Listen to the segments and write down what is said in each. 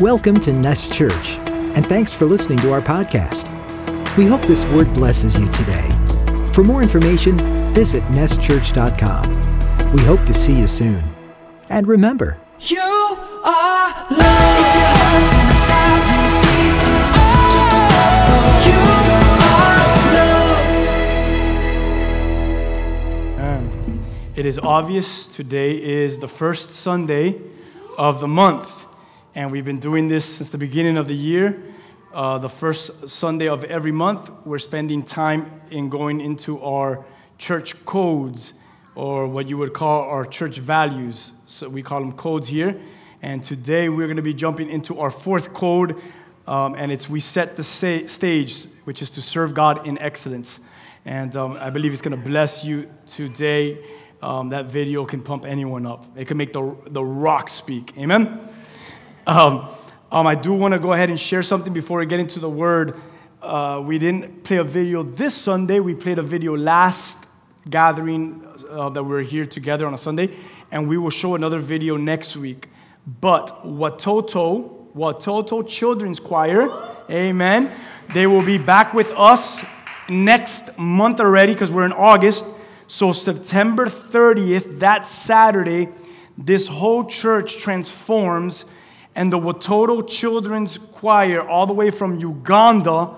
Welcome to Nest Church, and thanks for listening to our podcast. We hope this word blesses you today. For more information, visit nestchurch.com. We hope to see you soon. And remember, You are loved. If your heart's in a thousand pieces, just remember you are loved. Um, It is obvious today is the first Sunday of the month, and we've been doing this since the beginning of the year. Uh, the first Sunday of every month, we're spending time in going into our church codes, or what you would call our church values. So we call them codes here. And today we're going to be jumping into our fourth code, um, and it's we set the sa- stage, which is to serve God in excellence. And um, I believe it's going to bless you today. Um, that video can pump anyone up. It can make the, the rock speak. Amen? Um, um, I do want to go ahead and share something before we get into the word. Uh, we didn't play a video this Sunday. We played a video last gathering uh, that we were here together on a Sunday, and we will show another video next week. But Watoto, Watoto Children's Choir, amen, they will be back with us next month already because we're in August. So, September 30th, that Saturday, this whole church transforms, and the Watoto Children's Choir, all the way from Uganda,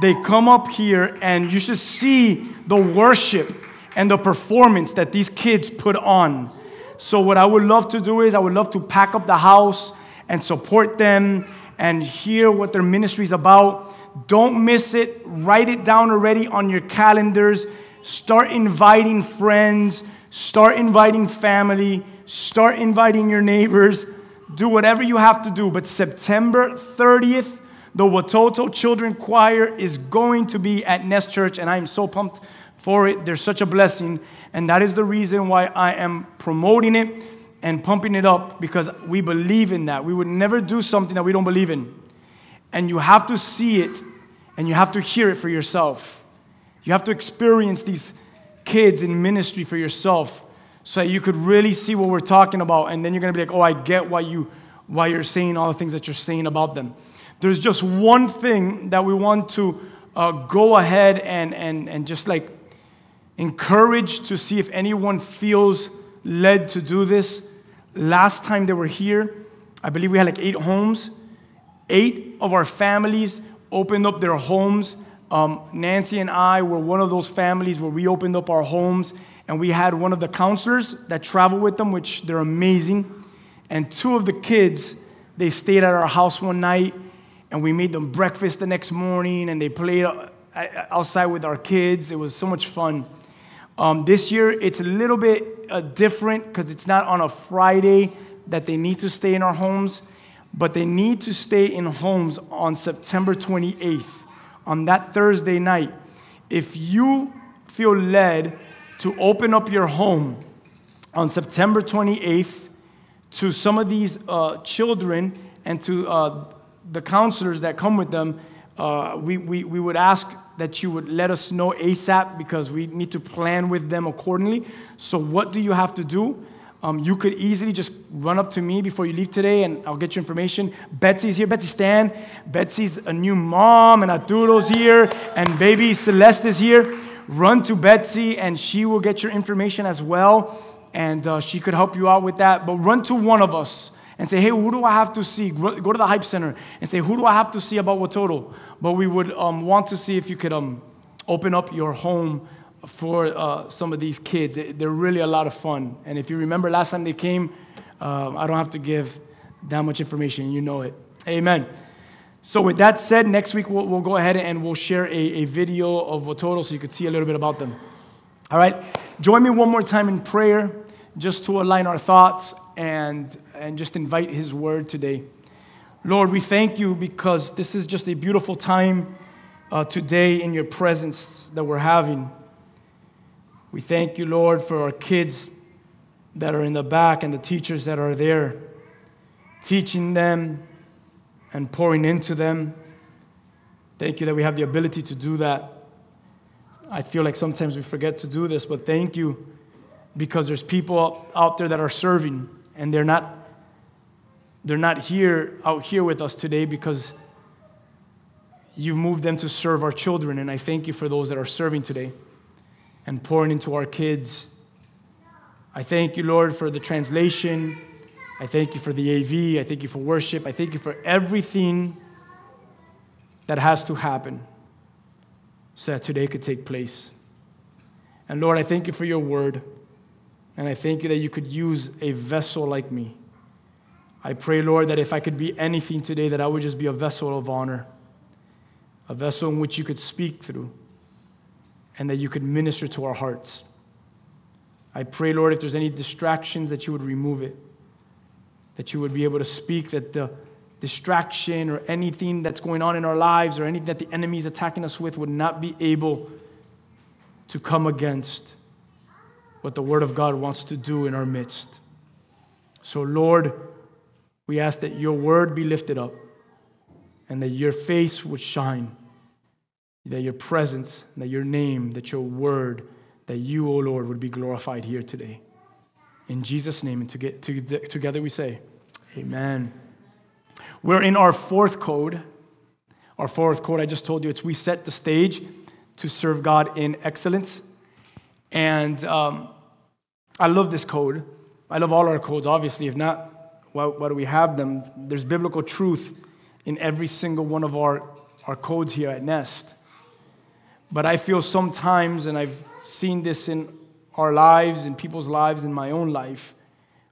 they come up here, and you should see the worship and the performance that these kids put on. So, what I would love to do is, I would love to pack up the house and support them and hear what their ministry is about. Don't miss it. Write it down already on your calendars. Start inviting friends. Start inviting family. Start inviting your neighbors. Do whatever you have to do. But September 30th, the Watoto Children Choir is going to be at Nest Church, and I am so pumped for it. They're such a blessing, and that is the reason why I am promoting it and pumping it up because we believe in that. We would never do something that we don't believe in. And you have to see it and you have to hear it for yourself. You have to experience these kids in ministry for yourself so that you could really see what we're talking about. And then you're going to be like, oh, I get why, you, why you're saying all the things that you're saying about them. There's just one thing that we want to uh, go ahead and, and, and just like encourage to see if anyone feels led to do this. Last time they were here, I believe we had like eight homes. Eight of our families opened up their homes. Um, Nancy and I were one of those families where we opened up our homes and we had one of the counselors that traveled with them, which they're amazing. And two of the kids, they stayed at our house one night and we made them breakfast the next morning and they played outside with our kids. It was so much fun. Um, this year, it's a little bit uh, different because it's not on a Friday that they need to stay in our homes, but they need to stay in homes on September 28th, on that Thursday night. If you feel led to open up your home on September 28th to some of these uh, children and to uh, the counselors that come with them, uh, we, we, we would ask that you would let us know ASAP because we need to plan with them accordingly. So, what do you have to do? Um, you could easily just run up to me before you leave today and I'll get you information. Betsy's here. Betsy Stan. Betsy's a new mom, and Arturo's here, and baby Celeste is here. Run to Betsy and she will get your information as well, and uh, she could help you out with that. But run to one of us and say, hey, who do I have to see? Go to the Hype Center and say, who do I have to see about Watoto? But we would um, want to see if you could um, open up your home for uh, some of these kids. They're really a lot of fun. And if you remember last time they came, uh, I don't have to give that much information. You know it. Amen. So, with that said, next week we'll, we'll go ahead and we'll share a, a video of Watoto so you could see a little bit about them. All right? Join me one more time in prayer just to align our thoughts and, and just invite His word today. Lord, we thank you because this is just a beautiful time uh, today in your presence that we're having. We thank you, Lord, for our kids that are in the back and the teachers that are there, teaching them and pouring into them. Thank you that we have the ability to do that. I feel like sometimes we forget to do this, but thank you because there's people out there that are serving and they're not they're not here out here with us today because you've moved them to serve our children. And I thank you for those that are serving today and pouring into our kids. I thank you, Lord, for the translation. I thank you for the AV. I thank you for worship. I thank you for everything that has to happen so that today could take place. And Lord, I thank you for your word. And I thank you that you could use a vessel like me. I pray, Lord, that if I could be anything today, that I would just be a vessel of honor, a vessel in which you could speak through, and that you could minister to our hearts. I pray, Lord, if there's any distractions, that you would remove it, that you would be able to speak, that the distraction or anything that's going on in our lives or anything that the enemy is attacking us with would not be able to come against what the Word of God wants to do in our midst. So, Lord, we ask that your word be lifted up and that your face would shine, that your presence, that your name, that your word, that you, O Lord, would be glorified here today. In Jesus' name, and to get, to, together we say, Amen. We're in our fourth code. Our fourth code, I just told you, it's we set the stage to serve God in excellence. And um, I love this code. I love all our codes, obviously. If not, why, why do we have them? There's biblical truth in every single one of our, our codes here at Nest. But I feel sometimes, and I've seen this in our lives, and people's lives, in my own life,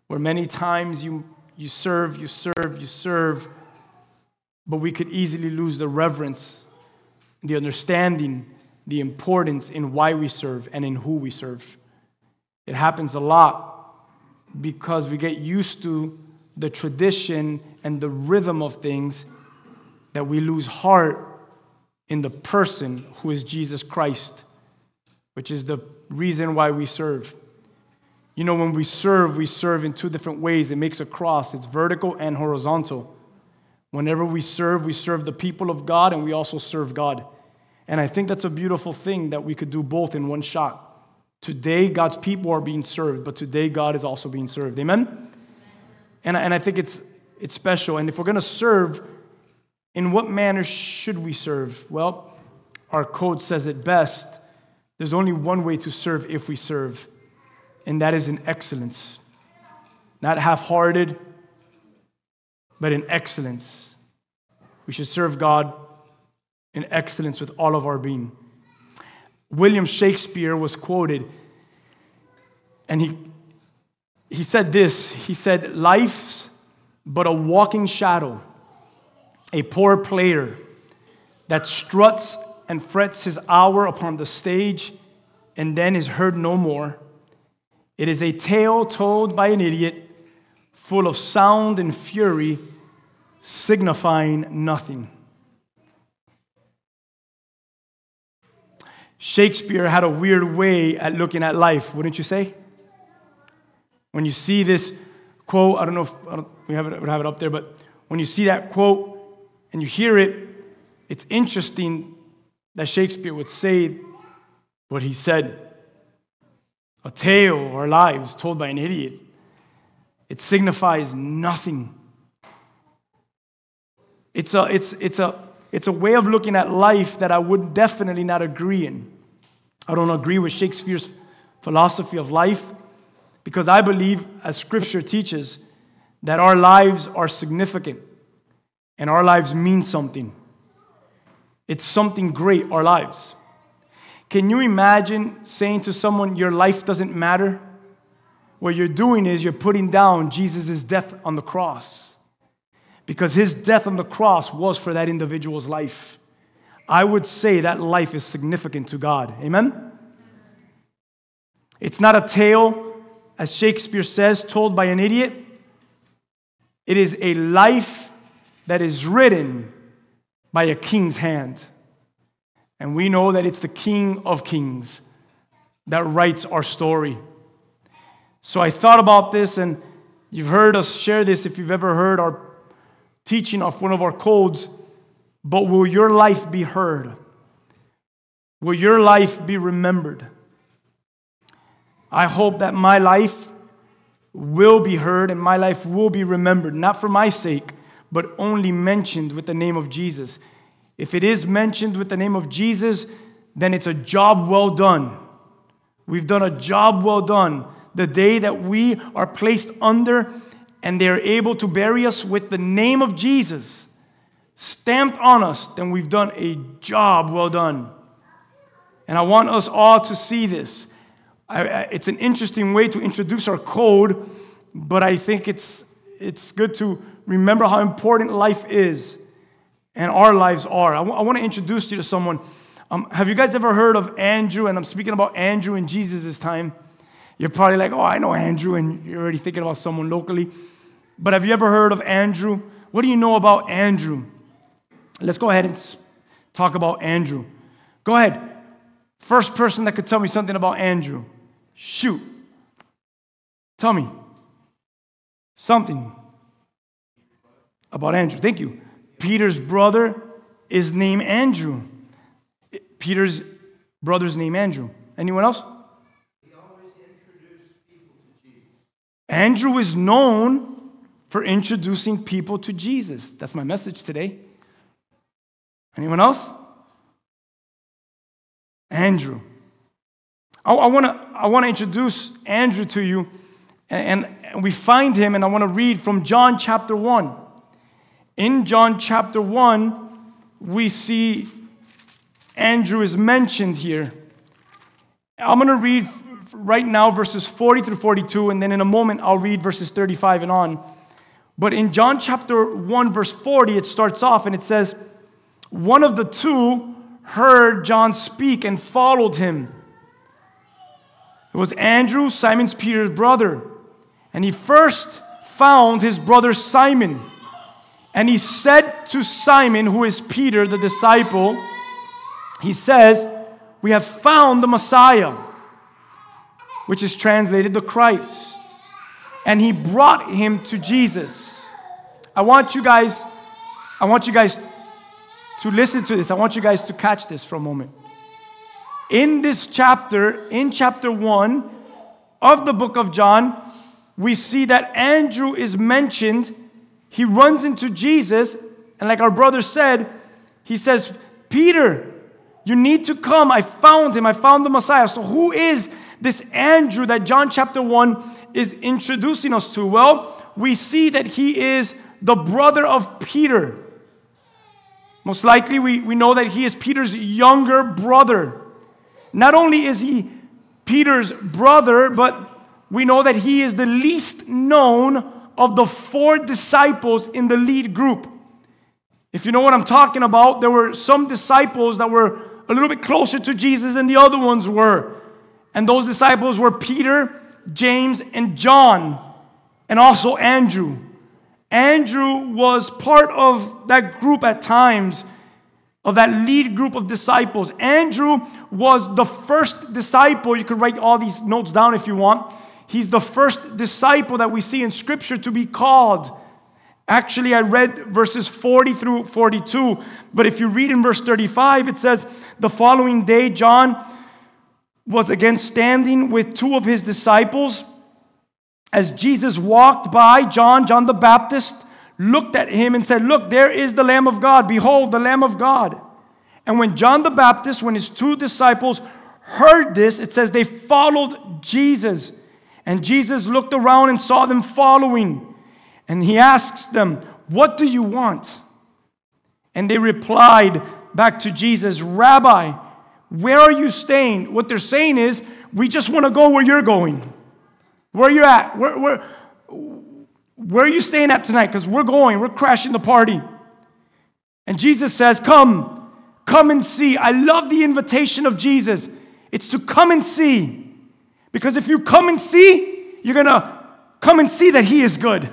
where many times you, you serve, you serve, you serve, but we could easily lose the reverence, the understanding, the importance in why we serve and in who we serve. It happens a lot because we get used to the tradition and the rhythm of things that we lose heart in the person who is Jesus Christ, which is the reason why we serve. You know, when we serve, we serve in two different ways. It makes a cross, it's vertical and horizontal. Whenever we serve, we serve the people of God and we also serve God. And I think that's a beautiful thing that we could do both in one shot. Today, God's people are being served, but today, God is also being served. Amen? And, and I think it's, it's special. And if we're going to serve, in what manner should we serve? Well, our code says it best. There's only one way to serve if we serve, and that is in excellence. Not half hearted, but in excellence. We should serve God in excellence with all of our being. William Shakespeare was quoted, and he, he said this He said, Life's but a walking shadow, a poor player that struts and frets his hour upon the stage and then is heard no more. It is a tale told by an idiot, full of sound and fury, signifying nothing. Shakespeare had a weird way at looking at life, wouldn't you say? When you see this quote, I don't know if don't, we have it, we have it up there, but when you see that quote and you hear it, it's interesting that Shakespeare would say what he said a tale of our lives told by an idiot. It signifies nothing. It's a, it's, it's, a, it's a way of looking at life that I would definitely not agree in. I don't agree with Shakespeare's philosophy of life because I believe, as scripture teaches, that our lives are significant and our lives mean something. It's something great, our lives. Can you imagine saying to someone, Your life doesn't matter? What you're doing is you're putting down Jesus' death on the cross. Because his death on the cross was for that individual's life. I would say that life is significant to God. Amen? It's not a tale, as Shakespeare says, told by an idiot. It is a life that is written by a king's hand. And we know that it's the King of Kings that writes our story. So I thought about this, and you've heard us share this if you've ever heard our teaching of one of our codes. But will your life be heard? Will your life be remembered? I hope that my life will be heard and my life will be remembered, not for my sake, but only mentioned with the name of Jesus. If it is mentioned with the name of Jesus, then it's a job well done. We've done a job well done. The day that we are placed under and they're able to bury us with the name of Jesus stamped on us, then we've done a job well done. And I want us all to see this. I, I, it's an interesting way to introduce our code, but I think it's, it's good to remember how important life is and our lives are. I, w- I want to introduce you to someone. Um, have you guys ever heard of Andrew? And I'm speaking about Andrew in Jesus' time. You're probably like, oh, I know Andrew, and you're already thinking about someone locally. But have you ever heard of Andrew? What do you know about Andrew? Let's go ahead and talk about Andrew. Go ahead. First person that could tell me something about Andrew. Shoot. Tell me something about Andrew. Thank you. Peter's brother is named Andrew. Peter's brother's name Andrew. Anyone else? Andrew is known for introducing people to Jesus. That's my message today. Anyone else? Andrew. I, I want to I wanna introduce Andrew to you, and, and we find him, and I want to read from John chapter 1. In John chapter 1, we see Andrew is mentioned here. I'm going to read right now verses 40 through 42, and then in a moment I'll read verses 35 and on. But in John chapter 1, verse 40, it starts off and it says, One of the two heard John speak and followed him. It was Andrew, Simon's Peter's brother. And he first found his brother Simon. And he said to Simon, who is Peter, the disciple, he says, We have found the Messiah, which is translated the Christ. And he brought him to Jesus. I want you guys, I want you guys to listen to this. I want you guys to catch this for a moment. In this chapter, in chapter 1 of the book of John, we see that Andrew is mentioned. He runs into Jesus, and like our brother said, he says, Peter, you need to come. I found him. I found the Messiah. So, who is this Andrew that John chapter 1 is introducing us to? Well, we see that he is the brother of Peter. Most likely, we, we know that he is Peter's younger brother. Not only is he Peter's brother, but we know that he is the least known of the four disciples in the lead group. If you know what I'm talking about, there were some disciples that were a little bit closer to Jesus than the other ones were. And those disciples were Peter, James, and John, and also Andrew. Andrew was part of that group at times, of that lead group of disciples. Andrew was the first disciple. You could write all these notes down if you want. He's the first disciple that we see in Scripture to be called. Actually, I read verses 40 through 42, but if you read in verse 35, it says, The following day, John was again standing with two of his disciples. As Jesus walked by, John, John the Baptist, looked at him and said, Look, there is the Lamb of God. Behold, the Lamb of God. And when John the Baptist, when his two disciples heard this, it says they followed Jesus. And Jesus looked around and saw them following. And he asks them, What do you want? And they replied back to Jesus, Rabbi, where are you staying? What they're saying is, We just want to go where you're going. Where are you at? Where, where, where are you staying at tonight? Because we're going, we're crashing the party. And Jesus says, Come, come and see. I love the invitation of Jesus. It's to come and see. Because if you come and see, you're going to come and see that He is good.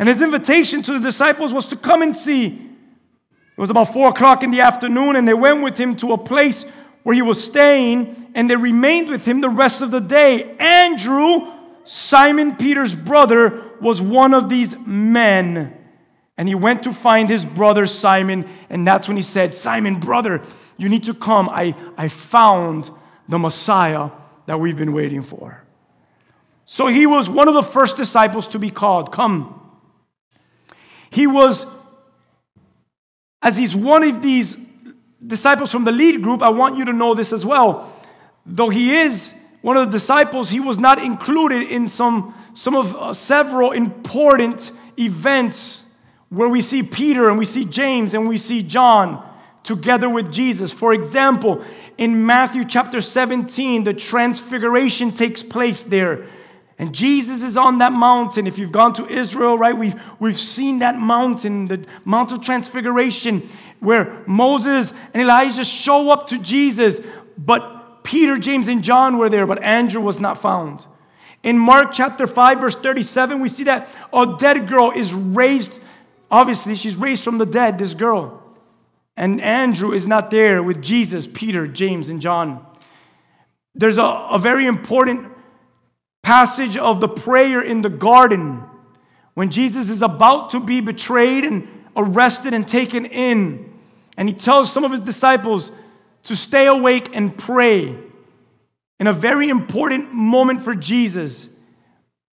And His invitation to the disciples was to come and see. It was about four o'clock in the afternoon, and they went with Him to a place where He was staying, and they remained with Him the rest of the day. Andrew, Simon Peter's brother, was one of these men. And he went to find his brother Simon, and that's when he said, Simon, brother, you need to come. I, I found the Messiah that we've been waiting for. So he was one of the first disciples to be called. Come. He was, as he's one of these disciples from the lead group, I want you to know this as well. Though he is one of the disciples, he was not included in some, some of uh, several important events where we see Peter and we see James and we see John together with Jesus. For example, in Matthew chapter 17, the transfiguration takes place there. And Jesus is on that mountain. If you've gone to Israel, right, we've, we've seen that mountain, the Mount of Transfiguration, where Moses and Elijah show up to Jesus, but Peter, James, and John were there, but Andrew was not found. In Mark chapter 5, verse 37, we see that a dead girl is raised. Obviously, she's raised from the dead, this girl. And Andrew is not there with Jesus, Peter, James, and John. There's a, a very important passage of the prayer in the garden when Jesus is about to be betrayed and arrested and taken in. And he tells some of his disciples to stay awake and pray in a very important moment for Jesus.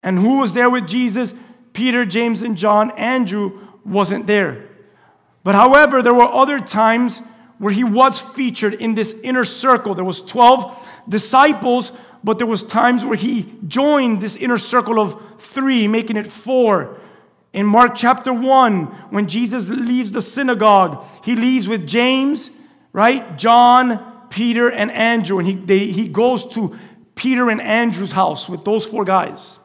And who was there with Jesus? Peter, James, and John. Andrew wasn't there. But however, there were other times where he was featured in this inner circle. There was 12 disciples, but there was times where he joined this inner circle of 3, making it 4. In Mark chapter 1, when Jesus leaves the synagogue, he leaves with James, right? John, Peter, and Andrew. And he, they, he goes to Peter and Andrew's house with those four guys.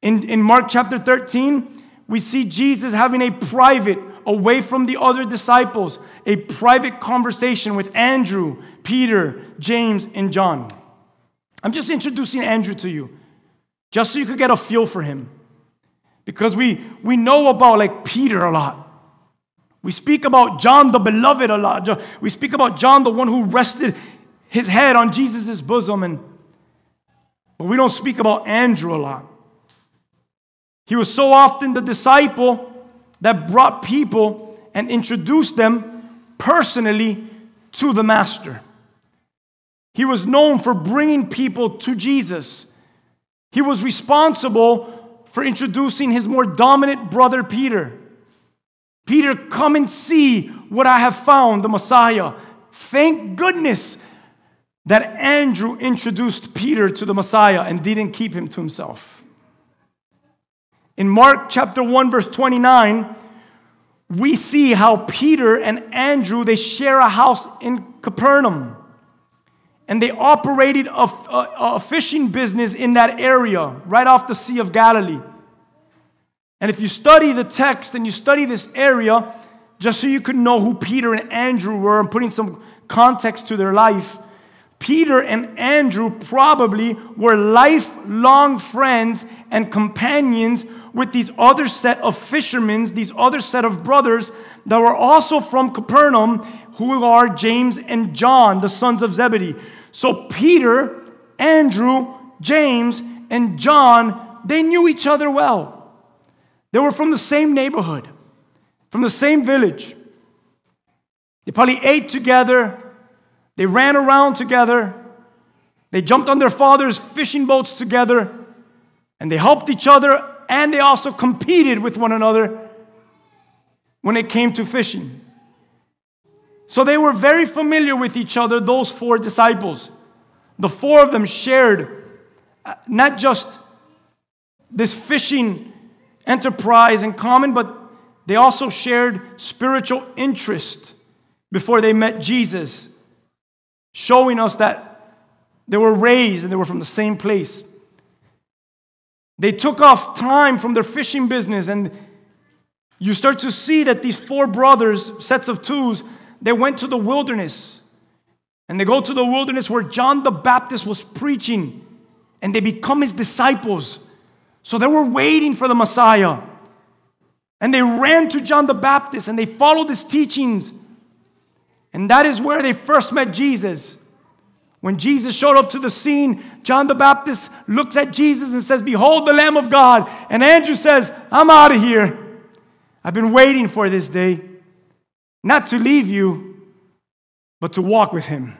In, in Mark chapter 13, we see Jesus having a private, away from the other disciples, a private conversation with Andrew, Peter, James, and John. I'm just introducing Andrew to you, just so you could get a feel for him. Because we, we know about like Peter a lot. We speak about John the beloved a lot. We speak about John the one who rested his head on Jesus' bosom. And, but we don't speak about Andrew a lot. He was so often the disciple that brought people and introduced them personally to the Master. He was known for bringing people to Jesus. He was responsible for introducing his more dominant brother, Peter. Peter, come and see what I have found, the Messiah. Thank goodness that Andrew introduced Peter to the Messiah and didn't keep him to himself. In Mark chapter 1 verse 29, we see how Peter and Andrew they share a house in Capernaum. And they operated a, a, a fishing business in that area, right off the Sea of Galilee. And if you study the text and you study this area, just so you could know who Peter and Andrew were and putting some context to their life, Peter and Andrew probably were lifelong friends and companions with these other set of fishermen, these other set of brothers that were also from Capernaum, who are James and John, the sons of Zebedee. So Peter, Andrew, James, and John, they knew each other well. They were from the same neighborhood, from the same village. They probably ate together, they ran around together, they jumped on their father's fishing boats together, and they helped each other, and they also competed with one another when it came to fishing. So they were very familiar with each other, those four disciples. The four of them shared uh, not just this fishing enterprise in common, but they also shared spiritual interest before they met Jesus, showing us that they were raised and they were from the same place. They took off time from their fishing business, and you start to see that these four brothers, sets of twos, they went to the wilderness. And they go to the wilderness where John the Baptist was preaching, and they become his disciples. So they were waiting for the Messiah. And they ran to John the Baptist and they followed his teachings. And that is where they first met Jesus. When Jesus showed up to the scene, John the Baptist looks at Jesus and says, Behold the Lamb of God. And Andrew says, I'm out of here. I've been waiting for this day, not to leave you, but to walk with him.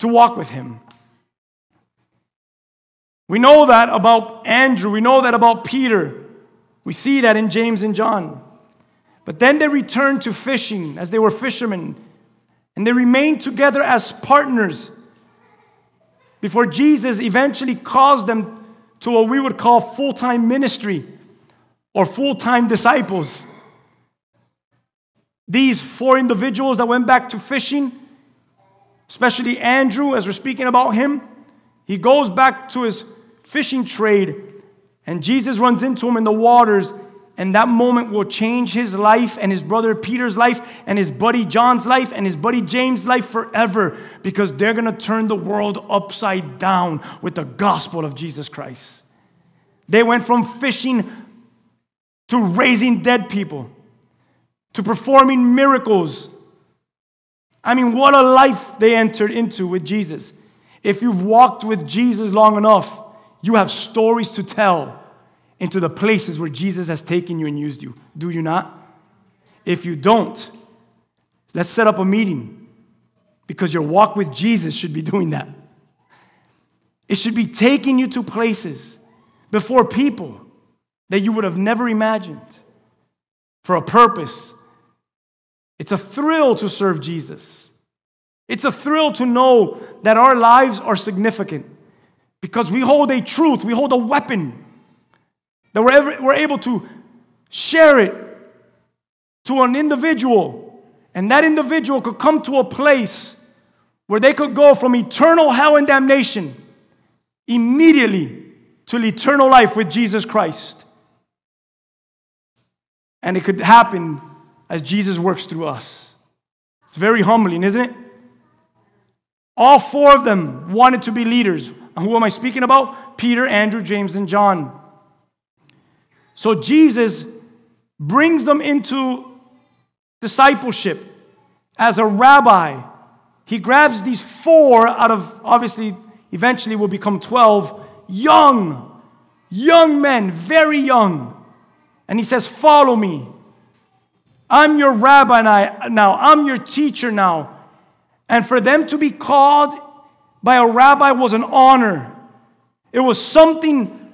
To walk with him. We know that about Andrew. We know that about Peter. We see that in James and John. But then they returned to fishing as they were fishermen, and they remained together as partners before Jesus eventually calls them to what we would call full time ministry or full time disciples. These four individuals that went back to fishing, especially Andrew, as we're speaking about him, he goes back to his fishing trade, and Jesus runs into him in the waters. And that moment will change his life and his brother Peter's life and his buddy John's life and his buddy James' life forever because they're going to turn the world upside down with the gospel of Jesus Christ. They went from fishing to raising dead people to performing miracles. I mean, what a life they entered into with Jesus. If you've walked with Jesus long enough, you have stories to tell into the places where Jesus has taken you and used you. Do you not? If you don't, let's set up a meeting because your walk with Jesus should be doing that. It should be taking you to places before people that you would have never imagined for a purpose. It's a thrill to serve Jesus. It's a thrill to know that our lives are significant because we hold a truth, we hold a weapon that we're, ever, we're able to share it to an individual, and that individual could come to a place where they could go from eternal hell and damnation immediately to eternal life with Jesus Christ. And it could happen as Jesus works through us. It's very humbling, isn't it? All four of them wanted to be leaders. Who am I speaking about? Peter, Andrew, James, and John. So Jesus brings them into discipleship as a rabbi. He grabs these four out of, obviously, eventually will become 12, young, young men, very young. And he says, Follow me. I'm your rabbi now. I'm your teacher now. And for them to be called by a rabbi was an honor. It was something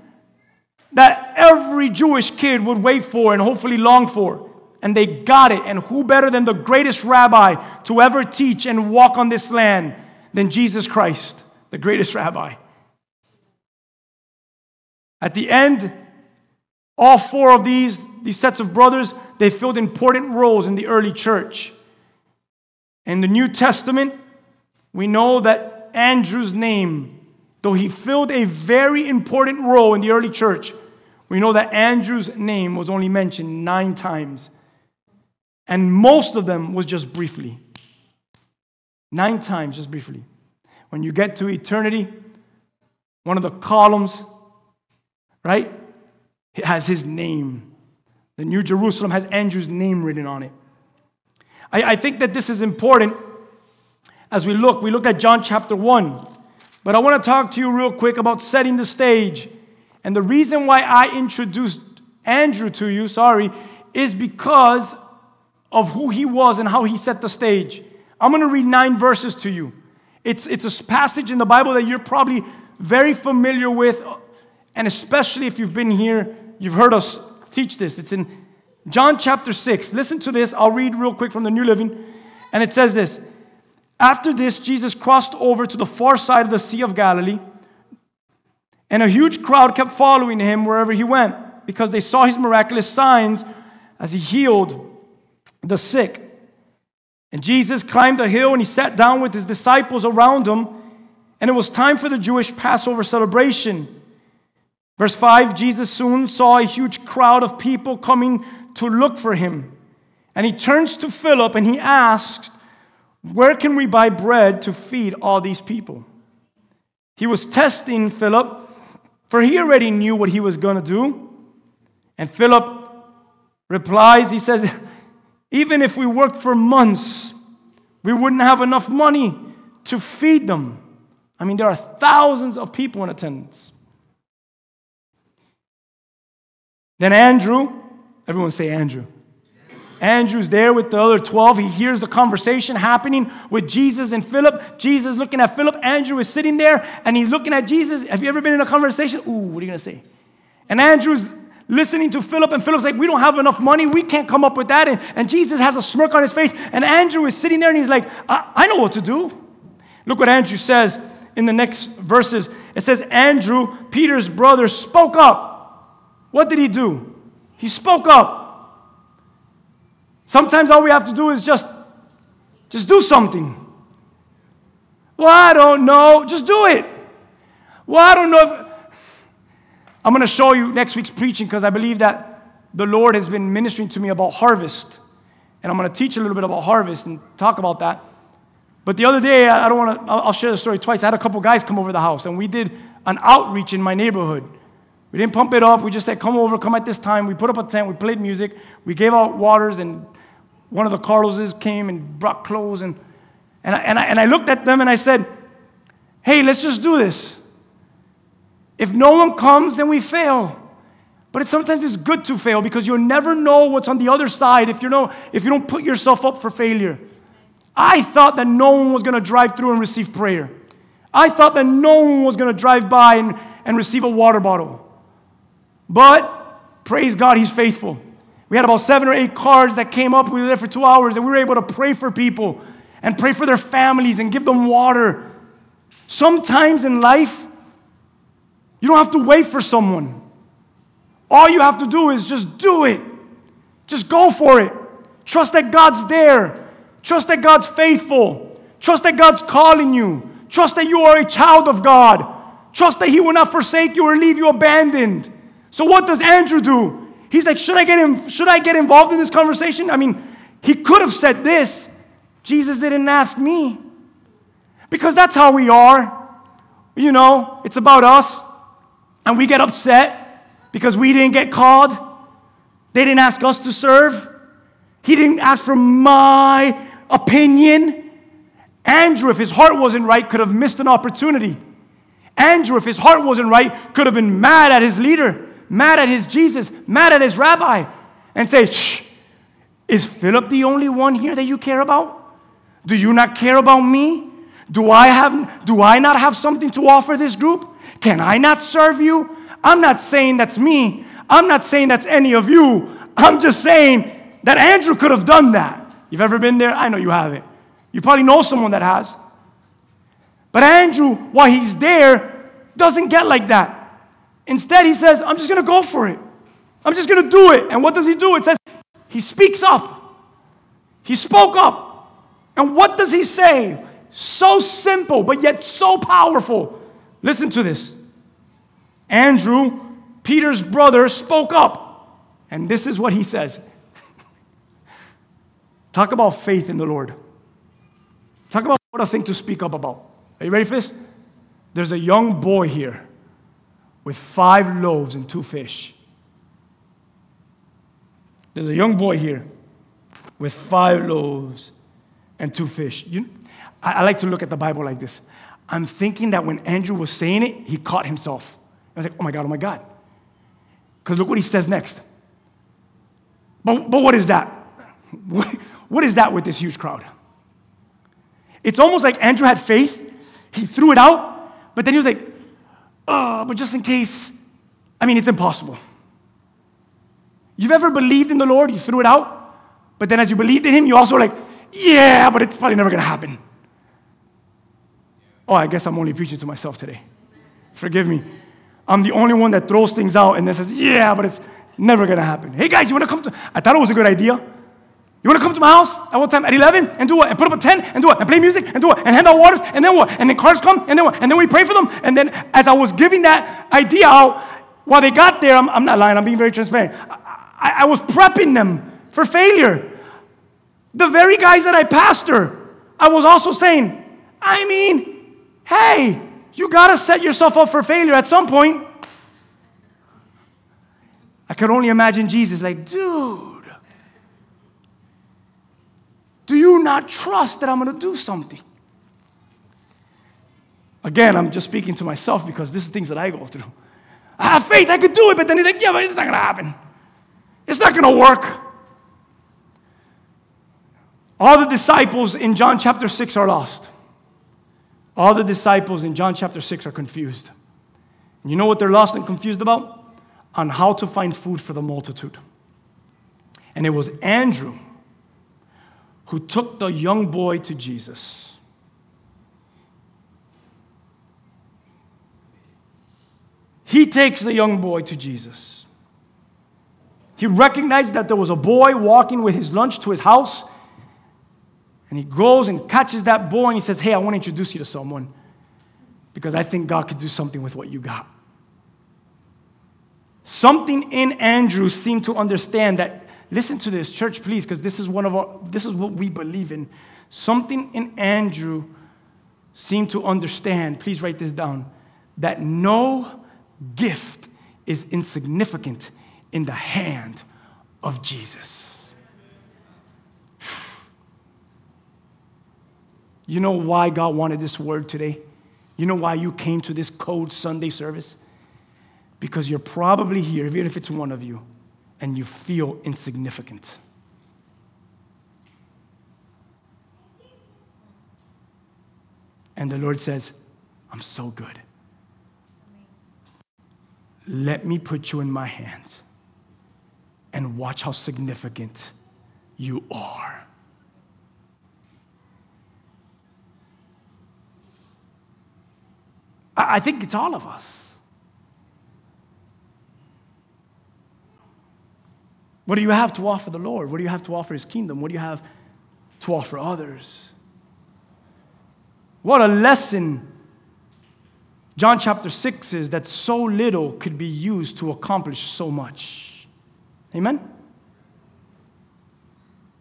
that every Jewish kid would wait for and hopefully long for. And they got it. And who better than the greatest rabbi to ever teach and walk on this land than Jesus Christ, the greatest rabbi? At the end, all four of these, these sets of brothers, they filled important roles in the early church. In the New Testament, we know that Andrew's name, though he filled a very important role in the early church, we know that Andrew's name was only mentioned nine times, and most of them was just briefly. Nine times, just briefly. When you get to eternity, one of the columns, right, it has his name. The New Jerusalem has Andrew's name written on it. I, I think that this is important as we look. We look at John chapter 1. But I want to talk to you real quick about setting the stage and the reason why I introduced Andrew to you, sorry, is because of who he was and how he set the stage. I'm going to read nine verses to you. It's, it's a passage in the Bible that you're probably very familiar with, uh, and especially if you've been here, you've heard us teach this. It's in John chapter 6. Listen to this. I'll read real quick from the New Living. And it says this After this, Jesus crossed over to the far side of the Sea of Galilee. And a huge crowd kept following him wherever he went because they saw his miraculous signs as he healed the sick. And Jesus climbed a hill and he sat down with his disciples around him. And it was time for the Jewish Passover celebration. Verse 5 Jesus soon saw a huge crowd of people coming to look for him. And he turns to Philip and he asked, Where can we buy bread to feed all these people? He was testing Philip for he already knew what he was going to do. And Philip replies, he says, Even if we worked for months, we wouldn't have enough money to feed them. I mean, there are thousands of people in attendance. Then Andrew, everyone say Andrew. Andrew's there with the other 12. He hears the conversation happening with Jesus and Philip. Jesus looking at Philip. Andrew is sitting there and he's looking at Jesus. Have you ever been in a conversation? Ooh, what are you going to say? And Andrew's listening to Philip, and Philip's like, We don't have enough money. We can't come up with that. And, and Jesus has a smirk on his face. And Andrew is sitting there and he's like, I, I know what to do. Look what Andrew says in the next verses. It says, Andrew, Peter's brother, spoke up. What did he do? He spoke up. Sometimes all we have to do is just, just do something. Well, I don't know. Just do it. Well, I don't know. I'm going to show you next week's preaching because I believe that the Lord has been ministering to me about harvest. And I'm going to teach a little bit about harvest and talk about that. But the other day, I don't want to, I'll share the story twice. I had a couple guys come over the house and we did an outreach in my neighborhood. We didn't pump it up. We just said, come over, come at this time. We put up a tent, we played music, we gave out waters and one of the Carloses came and brought clothes. And, and, I, and, I, and I looked at them and I said, hey, let's just do this. If no one comes, then we fail. But sometimes it's good to fail because you'll never know what's on the other side if, you know, if you don't put yourself up for failure. I thought that no one was going to drive through and receive prayer. I thought that no one was going to drive by and, and receive a water bottle. But praise God, He's faithful. We had about seven or eight cars that came up. We were there for two hours and we were able to pray for people and pray for their families and give them water. Sometimes in life, you don't have to wait for someone. All you have to do is just do it. Just go for it. Trust that God's there. Trust that God's faithful. Trust that God's calling you. Trust that you are a child of God. Trust that He will not forsake you or leave you abandoned. So, what does Andrew do? He's like, should I get him, should I get involved in this conversation? I mean, he could have said this. Jesus didn't ask me. Because that's how we are. You know, it's about us. And we get upset because we didn't get called. They didn't ask us to serve. He didn't ask for my opinion. Andrew, if his heart wasn't right, could have missed an opportunity. Andrew, if his heart wasn't right, could have been mad at his leader mad at his Jesus, mad at his rabbi, and say, Shh, is Philip the only one here that you care about? Do you not care about me? Do I, have, do I not have something to offer this group? Can I not serve you? I'm not saying that's me. I'm not saying that's any of you. I'm just saying that Andrew could have done that. You've ever been there? I know you haven't. You probably know someone that has. But Andrew, while he's there, doesn't get like that. Instead, he says, I'm just going to go for it. I'm just going to do it. And what does he do? It says, he speaks up. He spoke up. And what does he say? So simple, but yet so powerful. Listen to this. Andrew, Peter's brother, spoke up. And this is what he says Talk about faith in the Lord. Talk about what a thing to speak up about. Are you ready for this? There's a young boy here with five loaves and two fish. There's a young boy here with five loaves and two fish. You, I, I, like to look at the Bible like this. I'm thinking that when Andrew was saying it, he caught himself. I was like, oh my God, oh my God. Because look what he says next. But, but what is that? what is that with this huge crowd? It's almost like Andrew had faith. He threw it out, but then he was like, oh, but just in case, I mean, it's impossible. You've ever believed in the Lord, you threw it out, but then as you believed in Him, you also like, yeah, but it's probably never gonna happen. Oh, I guess I'm only preaching to myself today. Forgive me. I'm the only one that throws things out and then says, yeah, but it's never gonna happen. Hey guys, you wanna come to? I thought it was a good idea. You want to come to my house at one time at 11 and do what? And put up a tent and do what? And play music and do what? And hand out waters and then what? And then cars come and then what? And then we pray for them. And then as I was giving that idea out, while they got there, I'm, I'm not lying, I'm being very transparent. I, I was prepping them for failure. The very guys that I pastor, I was also saying, I mean, hey, you got to set yourself up for failure at some point. I could only imagine Jesus like, dude do you not trust that I'm going to do something? Again, I'm just speaking to myself because this is things that I go through. I have faith, I could do it, but then he's like, yeah, but it's not going to happen. It's not going to work. All the disciples in John chapter 6 are lost. All the disciples in John chapter 6 are confused. And you know what they're lost and confused about? On how to find food for the multitude. And it was Andrew who took the young boy to Jesus. He takes the young boy to Jesus. He recognized that there was a boy walking with his lunch to his house. And he goes and catches that boy and he says, Hey, I want to introduce you to someone because I think God could do something with what you got. Something in Andrew seemed to understand that, listen to this, church, please, because this is one of our, this is what we believe in. Something in Andrew seemed to understand, please write this down, that no gift is insignificant in the hand of Jesus. You know why God wanted this word today? You know why you came to this Code Sunday service? Because you're probably here, even if it's one of you, and you feel insignificant. And the Lord says, I'm so good. Let me put you in my hands and watch how significant you are. I think it's all of us. What do you have to offer the Lord? What do you have to offer His kingdom? What do you have to offer others? What a lesson John chapter 6 is that so little could be used to accomplish so much. Amen?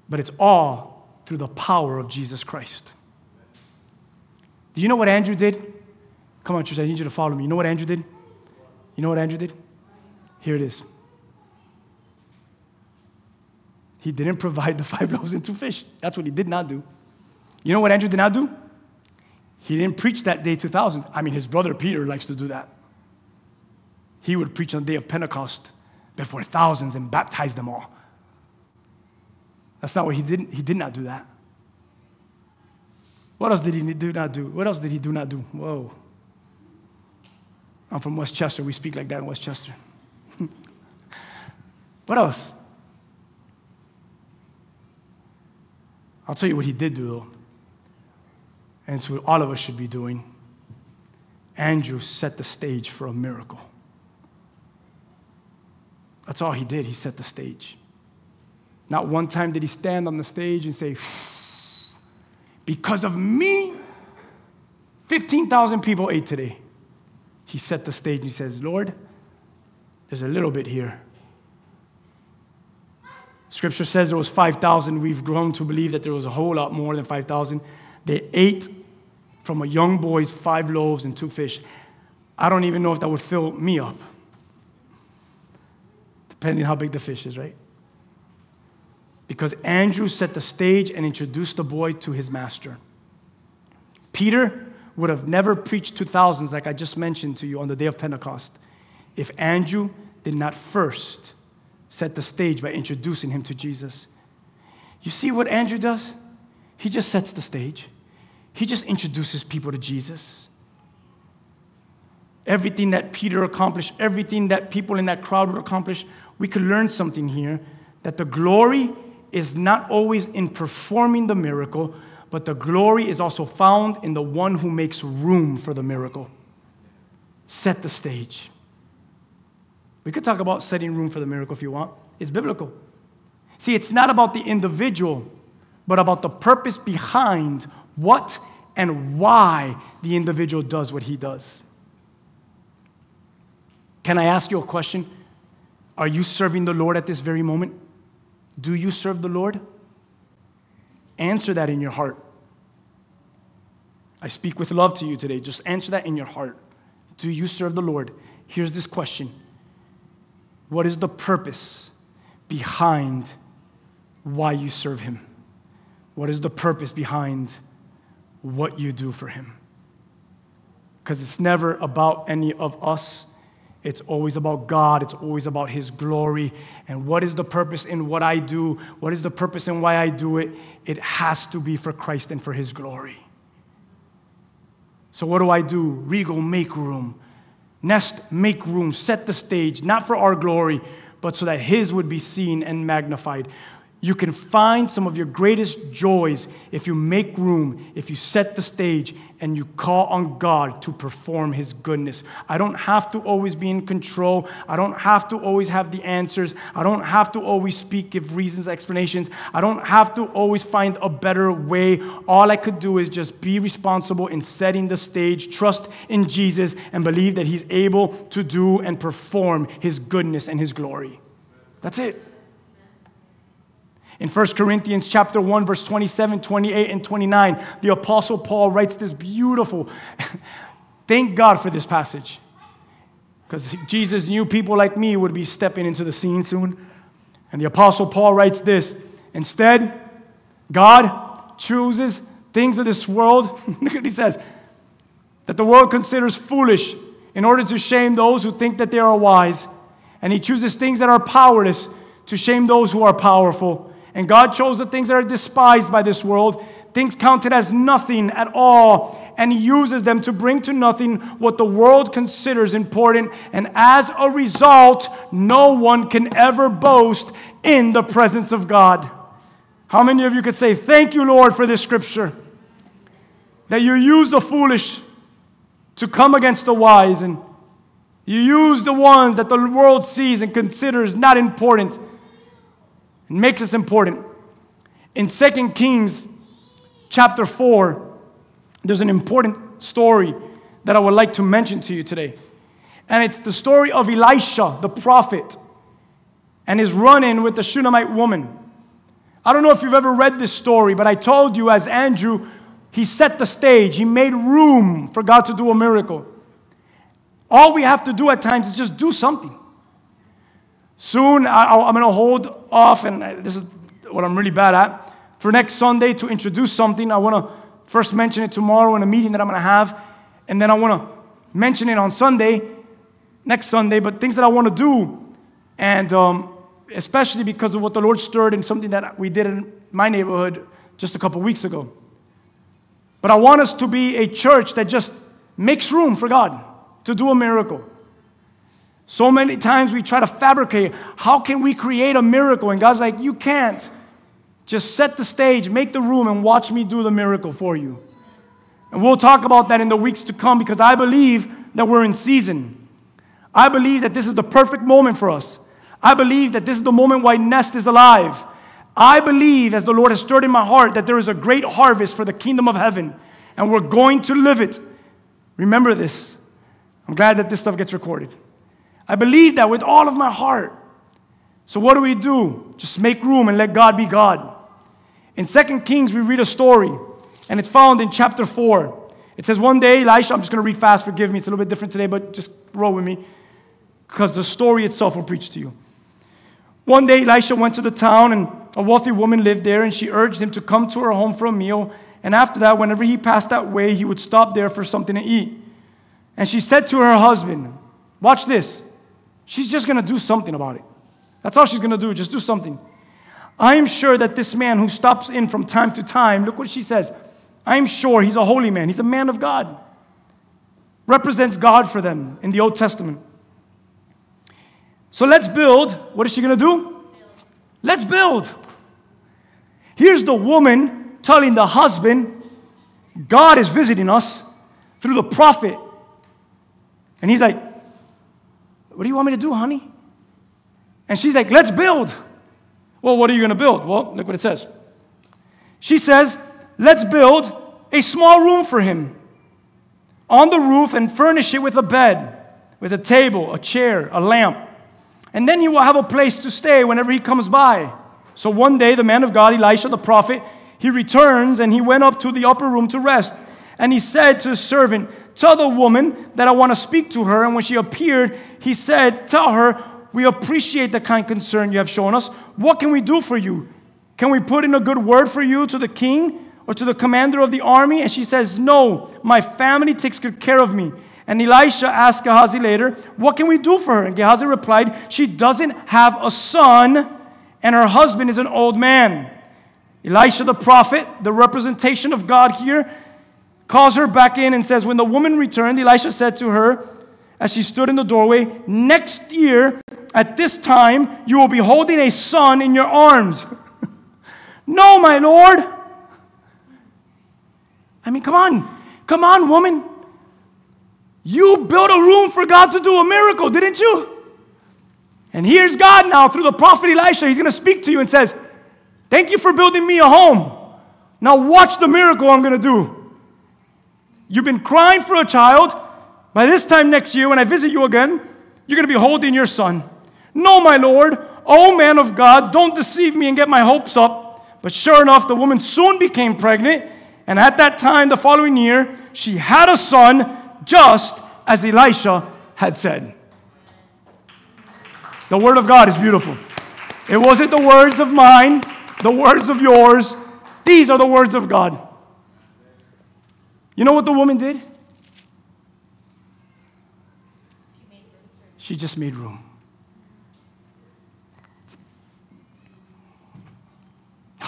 But it's all through the power of Jesus Christ. Do you know what Andrew did? Come on, church, I need you to follow me. You know what Andrew did? You know what Andrew did? Here it is. He didn't provide the five loaves and two fish. That's what he did not do. You know what Andrew did not do? He didn't preach that day 2000. I mean, his brother Peter likes to do that. He would preach on the day of Pentecost before thousands and baptize them all. That's not what he did. He did not do that. What else did he do not do? What else did he do not do? Whoa. I'm from Westchester. We speak like that in Westchester. what else? I'll tell you what he did do, though. And it's what all of us should be doing. Andrew set the stage for a miracle. That's all he did. He set the stage. Not one time did he stand on the stage and say, Because of me, 15,000 people ate today. He set the stage and he says, Lord, there's a little bit here. Scripture says there was 5,000. We've grown to believe that there was a whole lot more than 5,000. They ate from a young boy's five loaves and two fish. I don't even know if that would fill me up, depending how big the fish is, right? Because Andrew set the stage and introduced the boy to his master. Peter would have never preached to thousands, like I just mentioned to you on the day of Pentecost, if Andrew did not first set the stage by introducing him to Jesus. You see what Andrew does? He just sets the stage, he just introduces people to Jesus. Everything that Peter accomplished, everything that people in that crowd would accomplish, we could learn something here that the glory is not always in performing the miracle, but the glory is also found in the one who makes room for the miracle. Set the stage. We could talk about setting room for the miracle if you want. It's biblical. See, it's not about the individual, but about the purpose behind what and why the individual does what he does. Can I ask you a question? Are you serving the Lord at this very moment? Do you serve the Lord? Answer that in your heart. I speak with love to you today. Just answer that in your heart. Do you serve the Lord? Here's this question What is the purpose behind why you serve Him? What is the purpose behind what you do for Him? Because it's never about any of us, It's always about God. It's always about His glory. And what is the purpose in what I do? What is the purpose in why I do it? It has to be for Christ and for His glory. So, what do I do? Rigo, make room. Nest, make room. Set the stage, not for our glory, but so that His would be seen and magnified. You can find some of your greatest joys if you make room, if you set the stage, and you call on God to perform His goodness. I don't have to always be in control. I don't have to always have the answers. I don't have to always speak, give reasons, explanations. I don't have to always find a better way. All I could do is just be responsible in setting the stage, trust in Jesus, and believe that He's able to do and perform His goodness and His glory. That's it. In 1 Corinthians chapter 1 verse 27, 28 and 29, the apostle Paul writes this beautiful Thank God for this passage. Cuz Jesus knew people like me would be stepping into the scene soon. And the apostle Paul writes this, instead God chooses things of this world. Look what he says. That the world considers foolish in order to shame those who think that they are wise. And he chooses things that are powerless to shame those who are powerful. And God chose the things that are despised by this world, things counted as nothing at all, and He uses them to bring to nothing what the world considers important. And as a result, no one can ever boast in the presence of God. How many of you could say, Thank you, Lord, for this scripture? That you use the foolish to come against the wise, and you use the ones that the world sees and considers not important makes us important. In 2 Kings chapter 4, there's an important story that I would like to mention to you today. And it's the story of Elisha, the prophet, and his run in with the Shunammite woman. I don't know if you've ever read this story, but I told you as Andrew, he set the stage, he made room for God to do a miracle. All we have to do at times is just do something. Soon, I, am going to hold off, and this is what I'm really bad at, for next Sunday to introduce something. I want to first mention it tomorrow in a meeting that I'm going to have, and then I want to mention it on Sunday, next Sunday, but things that I want to do. And um, especially because of what the Lord stirred in something that we did in my neighborhood just a couple weeks ago. But I want us to be a church that just makes room for God to do a miracle. So many times we try to fabricate how can we create a miracle? And God's like, you can't. Just set the stage, make the room, and watch me do the miracle for you. And we'll talk about that in the weeks to come because I believe that we're in season. I believe that this is the perfect moment for us. I believe that this is the moment why Nest is alive. I believe, as the Lord has stirred in my heart, that there is a great harvest for the kingdom of heaven, and we're going to live it. Remember this. I'm glad that this stuff gets recorded. I believe that with all of my heart. So, what do we do? Just make room and let God be God. In 2 Kings, we read a story, and it's found in chapter 4. It says, One day, Elisha, I'm just going to read fast, forgive me, it's a little bit different today, but just roll with me, because the story itself will preach to you. One day, Elisha went to the town, and a wealthy woman lived there, and she urged him to come to her home for a meal. And after that, whenever he passed that way, he would stop there for something to eat. And she said to her husband, Watch this. She's just going to do something about it. That's all she's going to do, just do something. I'm sure that this man who stops in from time to time, look what she says. I'm sure he's a holy man. He's a man of God. Represents God for them in the Old Testament. So let's build. What is she going to do? Let's build. Here's the woman telling the husband, God is visiting us through the prophet. And he's like, what do you want me to do, honey? And she's like, Let's build. Well, what are you going to build? Well, look what it says. She says, Let's build a small room for him on the roof and furnish it with a bed, with a table, a chair, a lamp. And then he will have a place to stay whenever he comes by. So one day, the man of God, Elisha the prophet, he returns and he went up to the upper room to rest. And he said to his servant, Tell the woman that I want to speak to her. And when she appeared, he said, Tell her, we appreciate the kind concern you have shown us. What can we do for you? Can we put in a good word for you to the king or to the commander of the army? And she says, No, my family takes good care of me. And Elisha asked Gehazi later, What can we do for her? And Gehazi replied, She doesn't have a son, and her husband is an old man. Elisha the prophet, the representation of God here, calls her back in and says, When the woman returned, Elisha said to her, as she stood in the doorway, Next year, at this time, you will be holding a son in your arms. no, my Lord. I mean, come on. Come on, woman. You built a room for God to do a miracle, didn't you? And here's God now through the prophet Elisha. He's going to speak to you and says, Thank you for building me a home. Now watch the miracle I'm going to do. You've been crying for a child. By this time next year, when I visit you again, you're going to be holding your son. No, my Lord, O man of God, don't deceive me and get my hopes up. But sure enough, the woman soon became pregnant. And at that time, the following year, she had a son, just as Elisha had said. The word of God is beautiful. It wasn't the words of mine, the words of yours. These are the words of God. You know what the woman did? She just made room.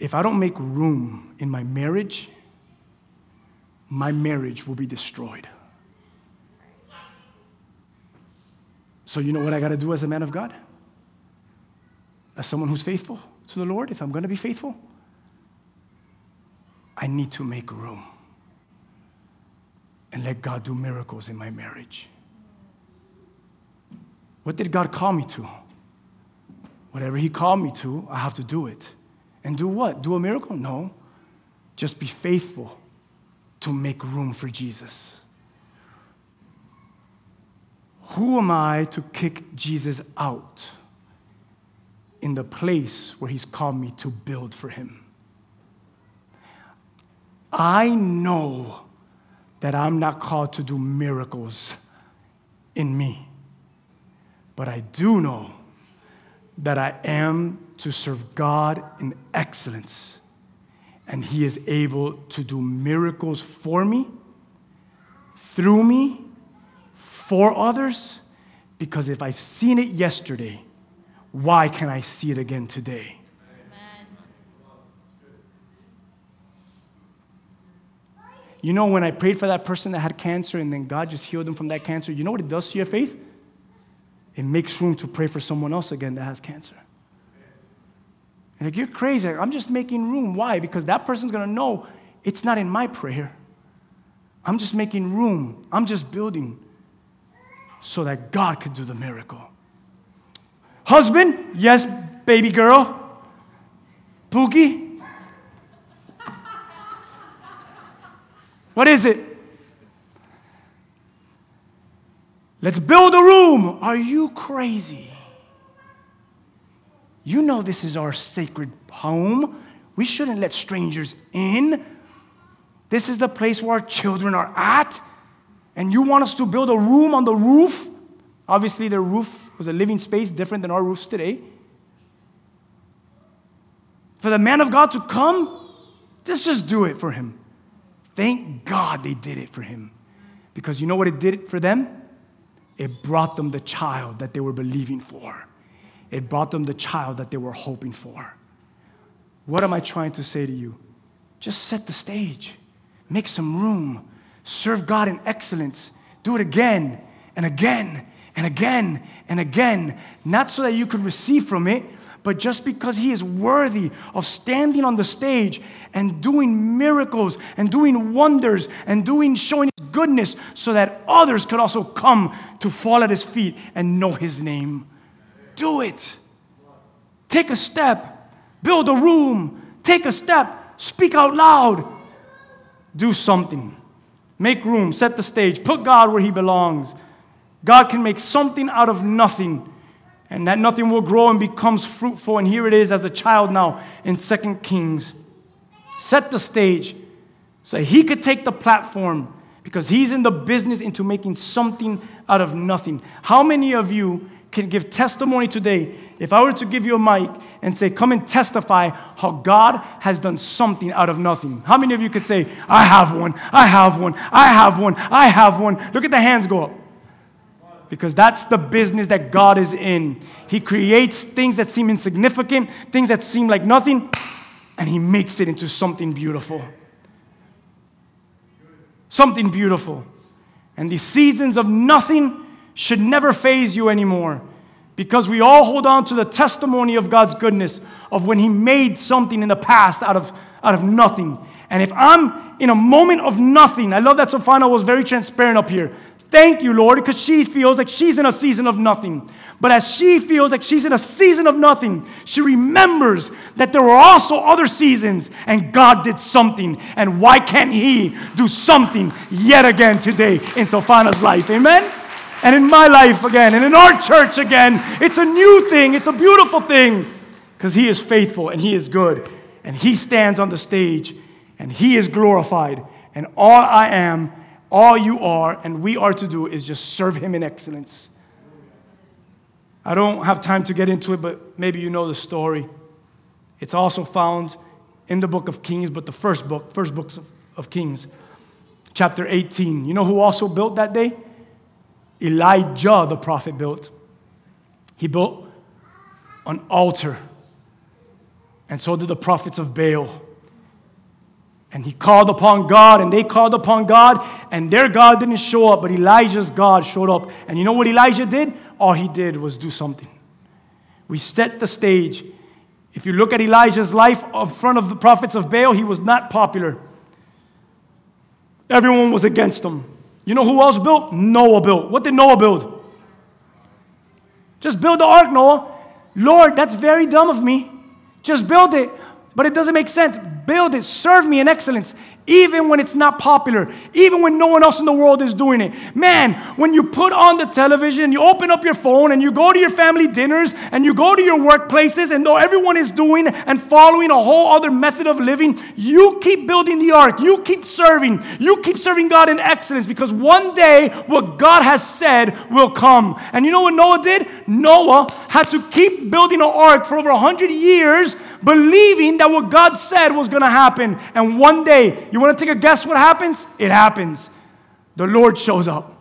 If I don't make room in my marriage, my marriage will be destroyed. So, you know what I got to do as a man of God? As someone who's faithful to the Lord, if I'm going to be faithful, I need to make room and let God do miracles in my marriage. What did God call me to? Whatever He called me to, I have to do it. And do what? Do a miracle? No. Just be faithful to make room for Jesus. Who am I to kick Jesus out in the place where He's called me to build for Him? I know that I'm not called to do miracles in me, but I do know that I am to serve God in excellence, and He is able to do miracles for me, through me, for others, because if I've seen it yesterday, why can I see it again today? You know, when I prayed for that person that had cancer and then God just healed them from that cancer, you know what it does to your faith? It makes room to pray for someone else again that has cancer. And like, you're crazy. I'm just making room. Why? Because that person's going to know it's not in my prayer. I'm just making room. I'm just building so that God could do the miracle. Husband, yes, baby girl. Pookie. What is it? Let's build a room. Are you crazy? You know this is our sacred home. We shouldn't let strangers in. This is the place where our children are at. And you want us to build a room on the roof? Obviously, the roof was a living space different than our roofs today. For the man of God to come, let's just do it for him. Thank God they did it for him. Because you know what it did for them? It brought them the child that they were believing for. It brought them the child that they were hoping for. What am I trying to say to you? Just set the stage, make some room, serve God in excellence, do it again and again and again and again, not so that you could receive from it, but just because he is worthy of standing on the stage and doing miracles and doing wonders and doing showing his goodness so that others could also come to fall at his feet and know his name. Do it. Take a step, build a room, take a step, speak out loud. Do something. Make room, set the stage, put God where he belongs. God can make something out of nothing and that nothing will grow and becomes fruitful. And here it is as a child now in Second Kings. Set the stage so he could take the platform because he's in the business into making something out of nothing. How many of you can give testimony today, if I were to give you a mic and say, come and testify how God has done something out of nothing, how many of you could say, I have one, I have one, I have one, I have one? Look at the hands go up. Because that's the business that God is in. He creates things that seem insignificant, things that seem like nothing, and He makes it into something beautiful. Something beautiful. And these seasons of nothing should never phase you anymore because we all hold on to the testimony of God's goodness of when He made something in the past out of, out of nothing. And if I'm in a moment of nothing, I love that Sofana was very transparent up here. Thank you, Lord, because she feels like she's in a season of nothing. But as she feels like she's in a season of nothing, she remembers that there were also other seasons and God did something. And why can't He do something yet again today in Sofana's life? Amen? And in my life again, and in our church again. It's a new thing, it's a beautiful thing because He is faithful and He is good. And He stands on the stage and He is glorified. And all I am, all you are, and we are to do is just serve Him in excellence. I don't have time to get into it, but maybe you know the story. It's also found in the book of Kings, but the first book, first books of, of Kings, chapter 18. You know who also built that day? Elijah, the prophet, built. He built an altar, and so did the prophets of Baal. And he called upon God, and they called upon God, and their God didn't show up, but Elijah's God showed up. And you know what Elijah did? All he did was do something. We set the stage. If you look at Elijah's life in front of the prophets of Baal, he was not popular. Everyone was against him. You know who else built? Noah built. What did Noah build? Just build the ark, Noah. Lord, that's very dumb of me. Just build it. But it doesn't make sense. Build it. Serve me in excellence, even when it's not popular, even when no one else in the world is doing it. Man, when you put on the television, you open up your phone, and you go to your family dinners, and you go to your workplaces, and though everyone is doing and following a whole other method of living, you keep building the ark. You keep serving. You keep serving God in excellence because one day what God has said will come. And you know what Noah did? Noah had to keep building an ark for over 100 years believing that what God said was going to happen. And one day, you want to take a guess what happens? It happens. The Lord shows up.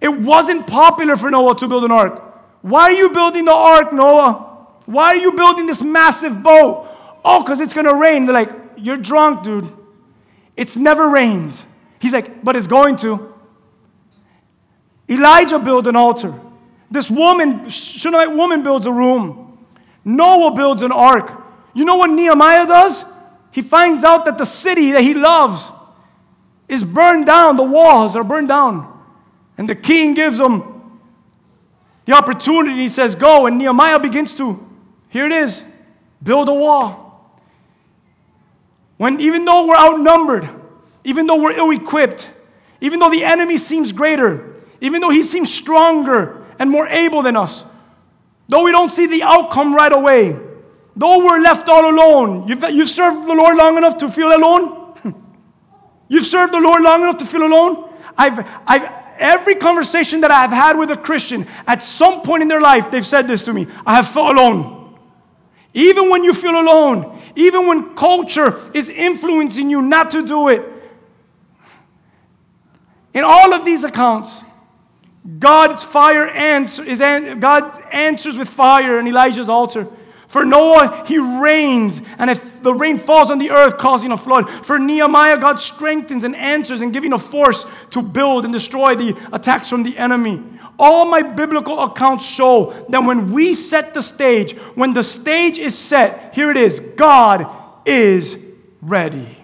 It wasn't popular for Noah to build an ark. Why are you building the ark, Noah? Why are you building this massive boat? Oh, because it's going to rain. They're like, You're drunk, dude. It's never rained. He's like, But it's going to. Elijah built an altar. This woman, Shunammite woman, builds a room. Noah builds an ark. You know what Nehemiah does? He finds out that the city that he loves is burned down, the walls are burned down. And the king gives him the opportunity. He says, Go. And Nehemiah begins to, here it is, build a wall. When even though we're outnumbered, even though we're ill equipped, even though the enemy seems greater, even though he seems stronger and more able than us, though we don't see the outcome right away, though we're left all alone, you've, you've served the Lord long enough to feel alone? you've served the Lord long enough to feel alone? I've, I've, every conversation that I've had with a Christian, at some point in their life, they've said this to me I have felt alone. Even when you feel alone, even when culture is influencing you not to do it, in all of these accounts, God's fire answer God answers with fire in Elijah's altar. For Noah, he rains, and if the rain falls on the earth, causing a flood. For Nehemiah, God strengthens and answers and giving a force to build and destroy the attacks from the enemy. All my biblical accounts show that when we set the stage, when the stage is set, here it is God is ready.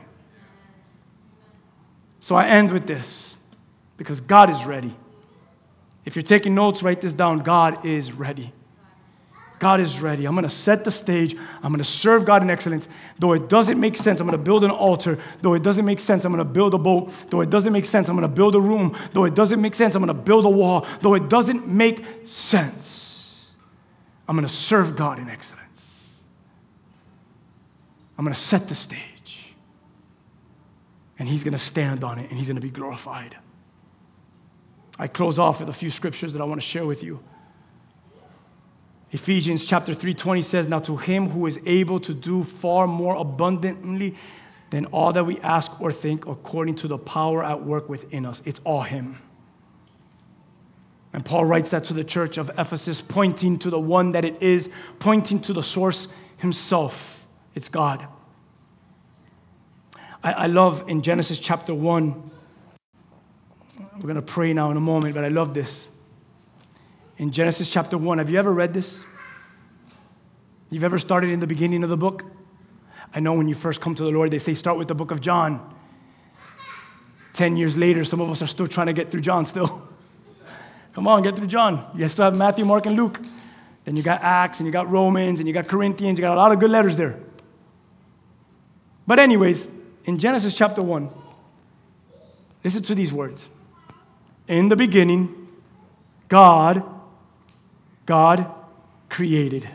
So I end with this because God is ready. If you're taking notes, write this down. God is ready. God is ready. I'm going to set the stage. I'm going to serve God in excellence. Though it doesn't make sense, I'm going to build an altar. Though it doesn't make sense, I'm going to build a boat. Though it doesn't make sense, I'm going to build a room. Though it doesn't make sense, I'm going to build a wall. Though it doesn't make sense, I'm going to serve God in excellence. I'm going to set the stage. And He's going to stand on it and He's going to be glorified. I close off with a few scriptures that I want to share with you. Ephesians chapter 3:20 says, "Now to him who is able to do far more abundantly than all that we ask or think according to the power at work within us." It's all him. And Paul writes that to the church of Ephesus, pointing to the one that it is, pointing to the source himself. It's God. I, I love in Genesis chapter 1, we're going to pray now in a moment, but I love this. In Genesis chapter 1, have you ever read this? You've ever started in the beginning of the book? I know when you first come to the Lord, they say start with the book of John. Ten years later, some of us are still trying to get through John still. Come on, get through John. You still have Matthew, Mark, and Luke. Then you got Acts, and you got Romans, and you got Corinthians. You got a lot of good letters there. But, anyways, in Genesis chapter 1, listen to these words. In the beginning, God, God created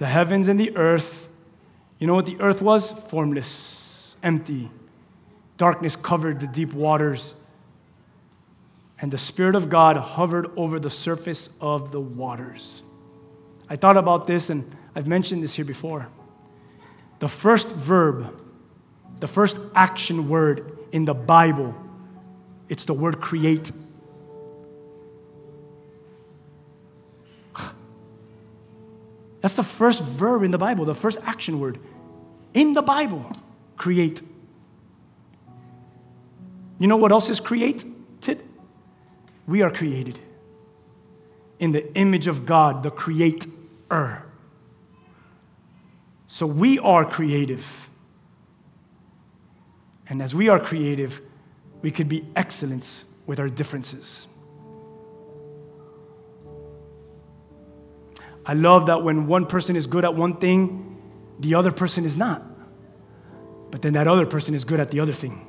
the heavens and the earth. You know what the earth was? Formless, empty. Darkness covered the deep waters and the Spirit of God hovered over the surface of the waters. I thought about this, and I've mentioned this here before. The first verb, the first action word in the Bible, it's the word create. That's the first verb in the Bible, the first action word in the Bible create. You know what else is created? We are created in the image of God, the creator. So we are creative. And as we are creative, we could be excellence with our differences. I love that when one person is good at one thing, the other person is not. But then that other person is good at the other thing.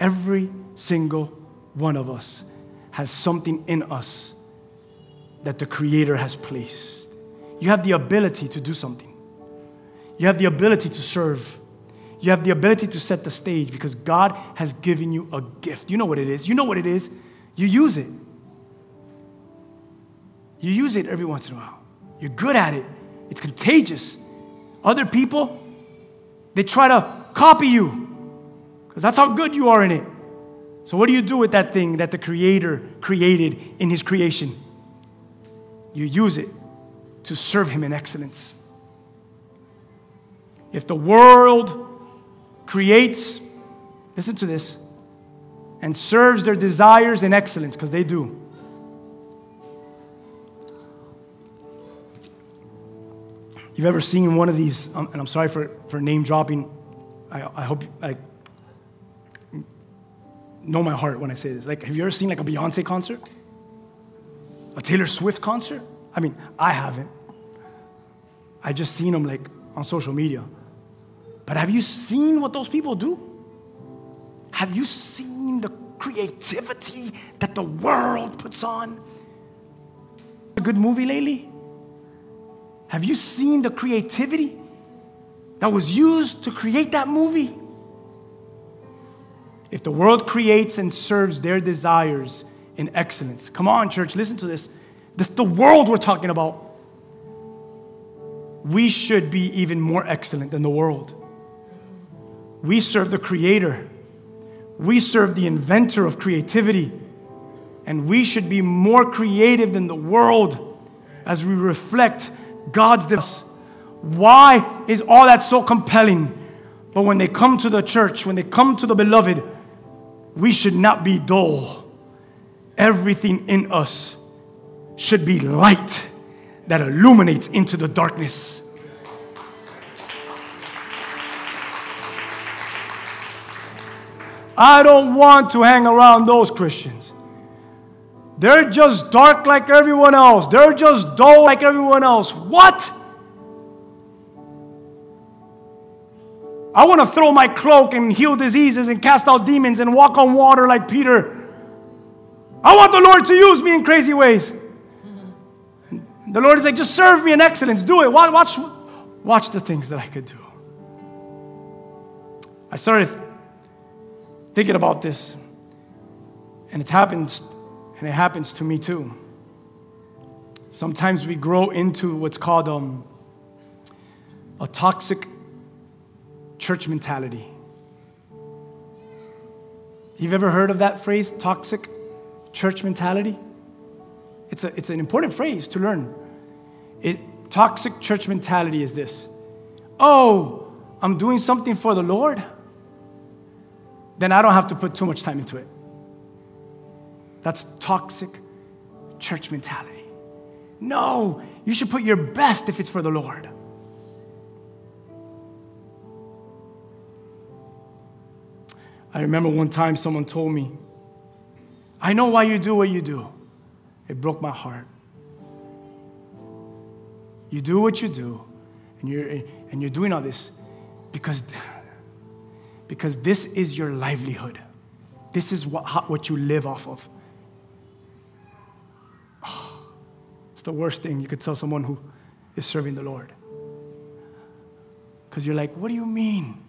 Every single one of us has something in us that the Creator has placed. You have the ability to do something, you have the ability to serve. You have the ability to set the stage because God has given you a gift. You know what it is. You know what it is. You use it. You use it every once in a while. You're good at it. It's contagious. Other people, they try to copy you because that's how good you are in it. So, what do you do with that thing that the Creator created in His creation? You use it to serve Him in excellence. If the world creates, listen to this, and serves their desires in excellence, because they do. You've ever seen one of these, um, and I'm sorry for, for name dropping. I, I hope I know my heart when I say this. Like, have you ever seen like a Beyonce concert? A Taylor Swift concert? I mean, I haven't. I just seen them like on social media. But have you seen what those people do? Have you seen the creativity that the world puts on? A good movie lately? Have you seen the creativity that was used to create that movie? If the world creates and serves their desires in excellence, come on, church, listen to this. This the world we're talking about. We should be even more excellent than the world. We serve the Creator, we serve the inventor of creativity, and we should be more creative than the world as we reflect God's this. Why is all that so compelling? But when they come to the church, when they come to the beloved, we should not be dull. Everything in us should be light that illuminates into the darkness. I don't want to hang around those Christians. They're just dark like everyone else. They're just dull like everyone else. What? I want to throw my cloak and heal diseases and cast out demons and walk on water like Peter. I want the Lord to use me in crazy ways. The Lord is like, just serve me in excellence. Do it. Watch, watch, the things that I could do. I started thinking about this, and it happens, and it happens to me too. Sometimes we grow into what's called um, a toxic church mentality. You've ever heard of that phrase, toxic church mentality? It's, a, it's an important phrase to learn. It, toxic church mentality is this Oh, I'm doing something for the Lord, then I don't have to put too much time into it. That's toxic church mentality. No, you should put your best if it's for the Lord. I remember one time someone told me, I know why you do what you do. It broke my heart. You do what you do, and you're, and you're doing all this because, because this is your livelihood. This is what, what you live off of. It's the worst thing you could tell someone who is serving the Lord. Because you're like, what do you mean?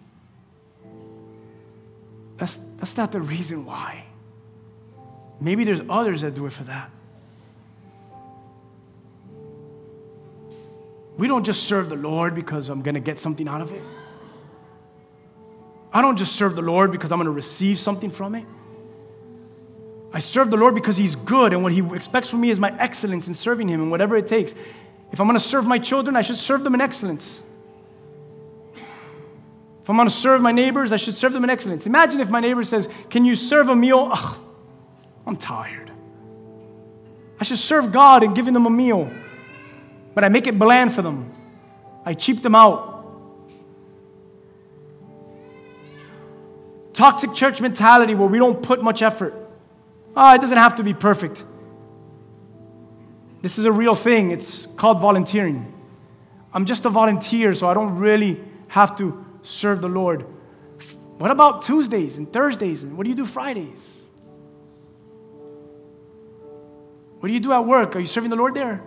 That's, that's not the reason why. Maybe there's others that do it for that. We don't just serve the Lord because I'm going to get something out of it. I don't just serve the Lord because I'm going to receive something from it. I serve the Lord because He's good, and what He expects from me is my excellence in serving Him and whatever it takes. If I'm to serve my children, I should serve them in excellence. If I'm to serve my neighbors, I should serve them in excellence. Imagine if my neighbor says, Can you serve a meal? Ugh, I'm tired. I should serve God in giving them a meal, but I make it bland for them. I cheap them out. Toxic church mentality where we don't put much effort. Ah, it doesn't have to be perfect. This is a real thing. It's called volunteering. I'm just a volunteer, so I don't really have to serve the Lord. What about Tuesdays and Thursdays? And what do you do Fridays? What do you do at work? Are you serving the Lord there?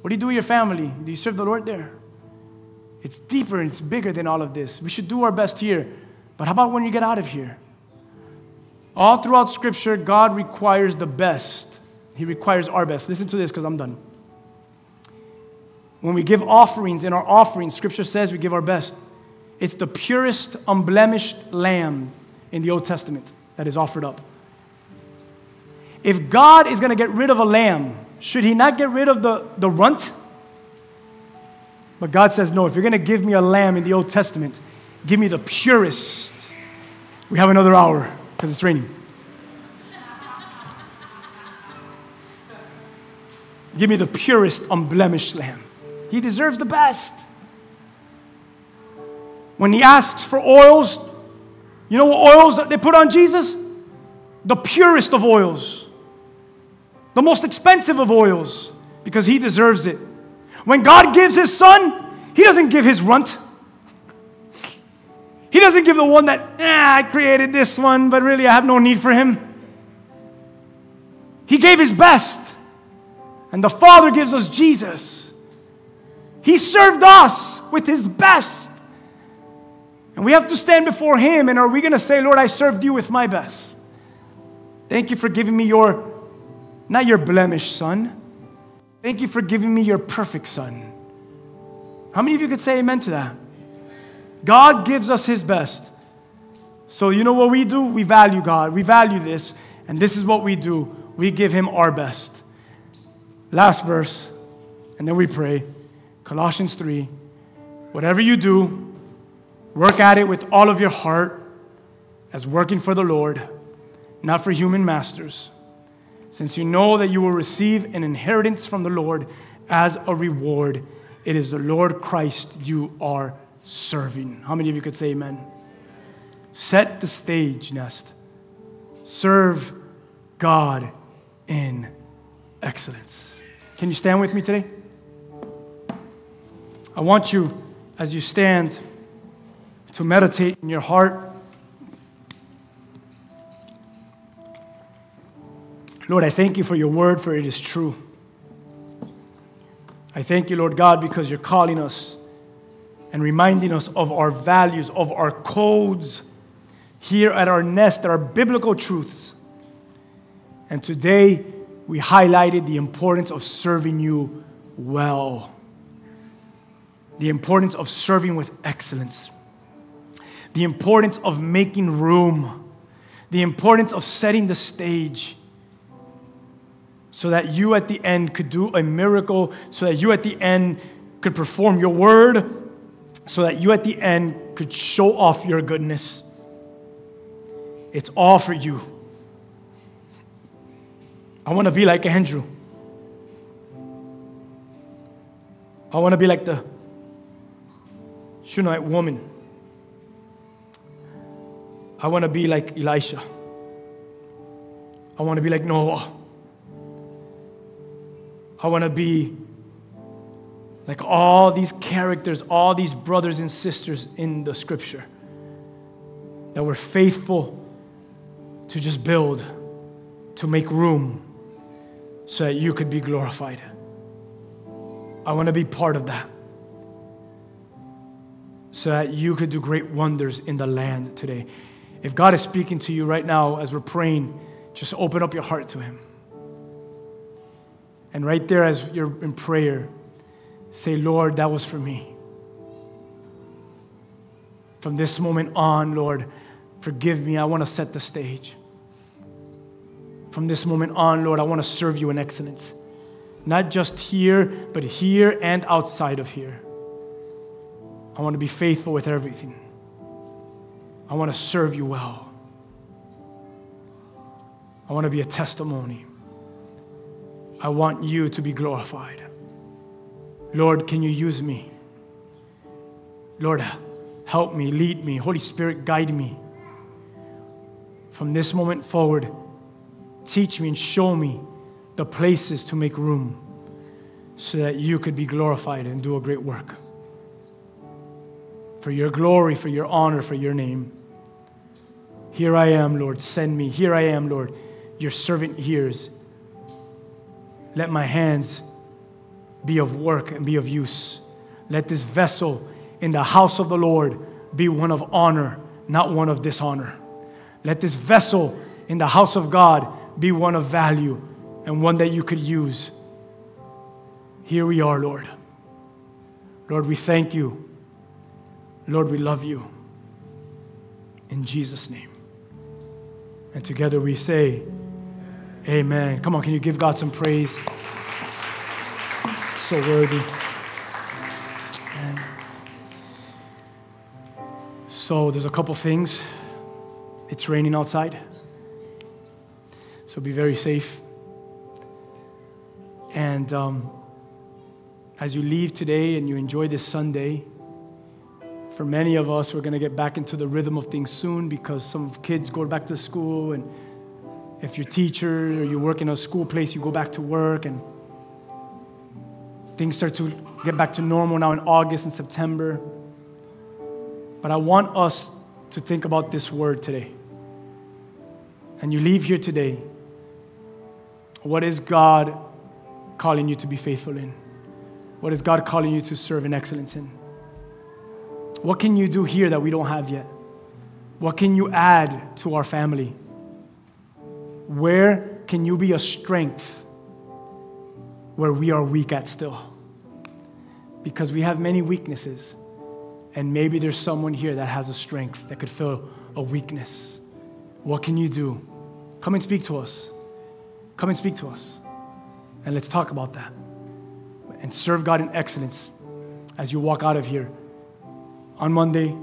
What do you do with your family? Do you serve the Lord there? It's deeper and it's bigger than all of this. We should do our best here. But how about when you get out of here? All throughout Scripture, God requires the best. He requires our best. Listen to this because I'm done. When we give offerings, in our offerings, Scripture says we give our best. It's the purest, unblemished lamb in the Old Testament that is offered up. If God is going to get rid of a lamb, should He not get rid of the, the runt? But God says, no, if you're going to give me a lamb in the Old Testament, give me the purest. We have another hour because it's raining. Give me the purest, unblemished lamb. He deserves the best. When he asks for oils, you know what oils they put on Jesus? The purest of oils, the most expensive of oils, because he deserves it. When God gives his son, he doesn't give his runt. He doesn't give the one that, eh, I created this one, but really I have no need for him. He gave his best. And the Father gives us Jesus. He served us with his best. And we have to stand before him, and are we going to say, Lord, I served you with my best? Thank you for giving me your, not your blemished son. Thank you for giving me your perfect son. How many of you could say amen to that? God gives us his best. So, you know what we do? We value God. We value this. And this is what we do we give him our best. Last verse, and then we pray. Colossians 3. Whatever you do, work at it with all of your heart as working for the Lord, not for human masters, since you know that you will receive an inheritance from the Lord as a reward. It is the Lord Christ you are serving. How many of you could say amen? Set the stage, Nest. Serve God in excellence. Can you stand with me today? I want you, as you stand, to meditate in your heart. Lord, I thank you for your word, for it is true. I thank you, Lord God, because you're calling us and reminding us of our values, of our codes here at our nest, are biblical truths. And today, we highlighted the importance of serving you well, the importance of serving with excellence, the importance of making room, the importance of setting the stage so that you at the end could do a miracle, so that you at the end could perform your word, so that you at the end could show off your goodness. It's all for you. I want to be like Andrew. I want to be like the Shunammite woman. I want to be like Elisha. I want to be like Noah. I want to be like all these characters, all these brothers and sisters in the scripture that were faithful to just build, to make room so that you could be glorified. I want to be part of that so that you could do great wonders in the land today. If God is speaking to you right now as we're praying, just open up your heart to Him. And right there, as you're in prayer, say, Lord, that was for me. From this moment on, Lord, forgive me. I want to set the stage. From this moment on, Lord, I want to serve you in excellence. Not just here, but here and outside of here. I want to be faithful with everything. I want to serve you well. I want to be a testimony. I want you to be glorified. Lord, can you use me? Lord, help me, lead me. Holy Spirit, guide me. From this moment forward, teach me and show me the places to make room so that you could be glorified and do a great work. For your glory, for your honor, for your name. Here I am, Lord, send me. Here I am, Lord, your servant hears. Let my hands be of work and be of use. Let this vessel in the house of the Lord be one of honor, not one of dishonor. Let this vessel in the house of God be one of value and one that you could use. Here we are, Lord. Lord, we thank you. Lord, we love you. In Jesus' name. And together we say, Amen. Come on, can you give God some praise? So worthy. And so there's a couple things. It's raining outside. So be very safe. And um, as you leave today and you enjoy this Sunday, for many of us, we're going to get back into the rhythm of things soon because some kids go back to school. And if you're a teacher or you work in a school place, you go back to work. And things start to get back to normal now in August and September. But I want us to think about this word today. And you leave here today what is God calling you to be faithful in? What is God calling you to serve in excellence in? What can you do here that we don't have yet? What can you add to our family? Where can you be a strength where we are weak at still? Because we have many weaknesses, and maybe there's someone here that has a strength that could fill a weakness. What can you do? Come and speak to us. Come and speak to us. And let's talk about that. And serve God in excellence as you walk out of here on Monday,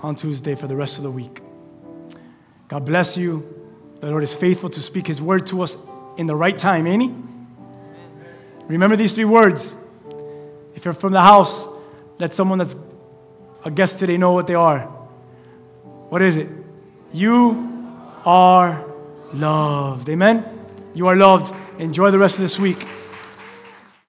on Tuesday, for the rest of the week. God bless you. The Lord is faithful to speak His word to us in the right time, ain't He? Remember these three words. If you're from the house, let someone that's a guest today know what they are. What is it? You are loved. Amen? You are loved. Enjoy the rest of this week.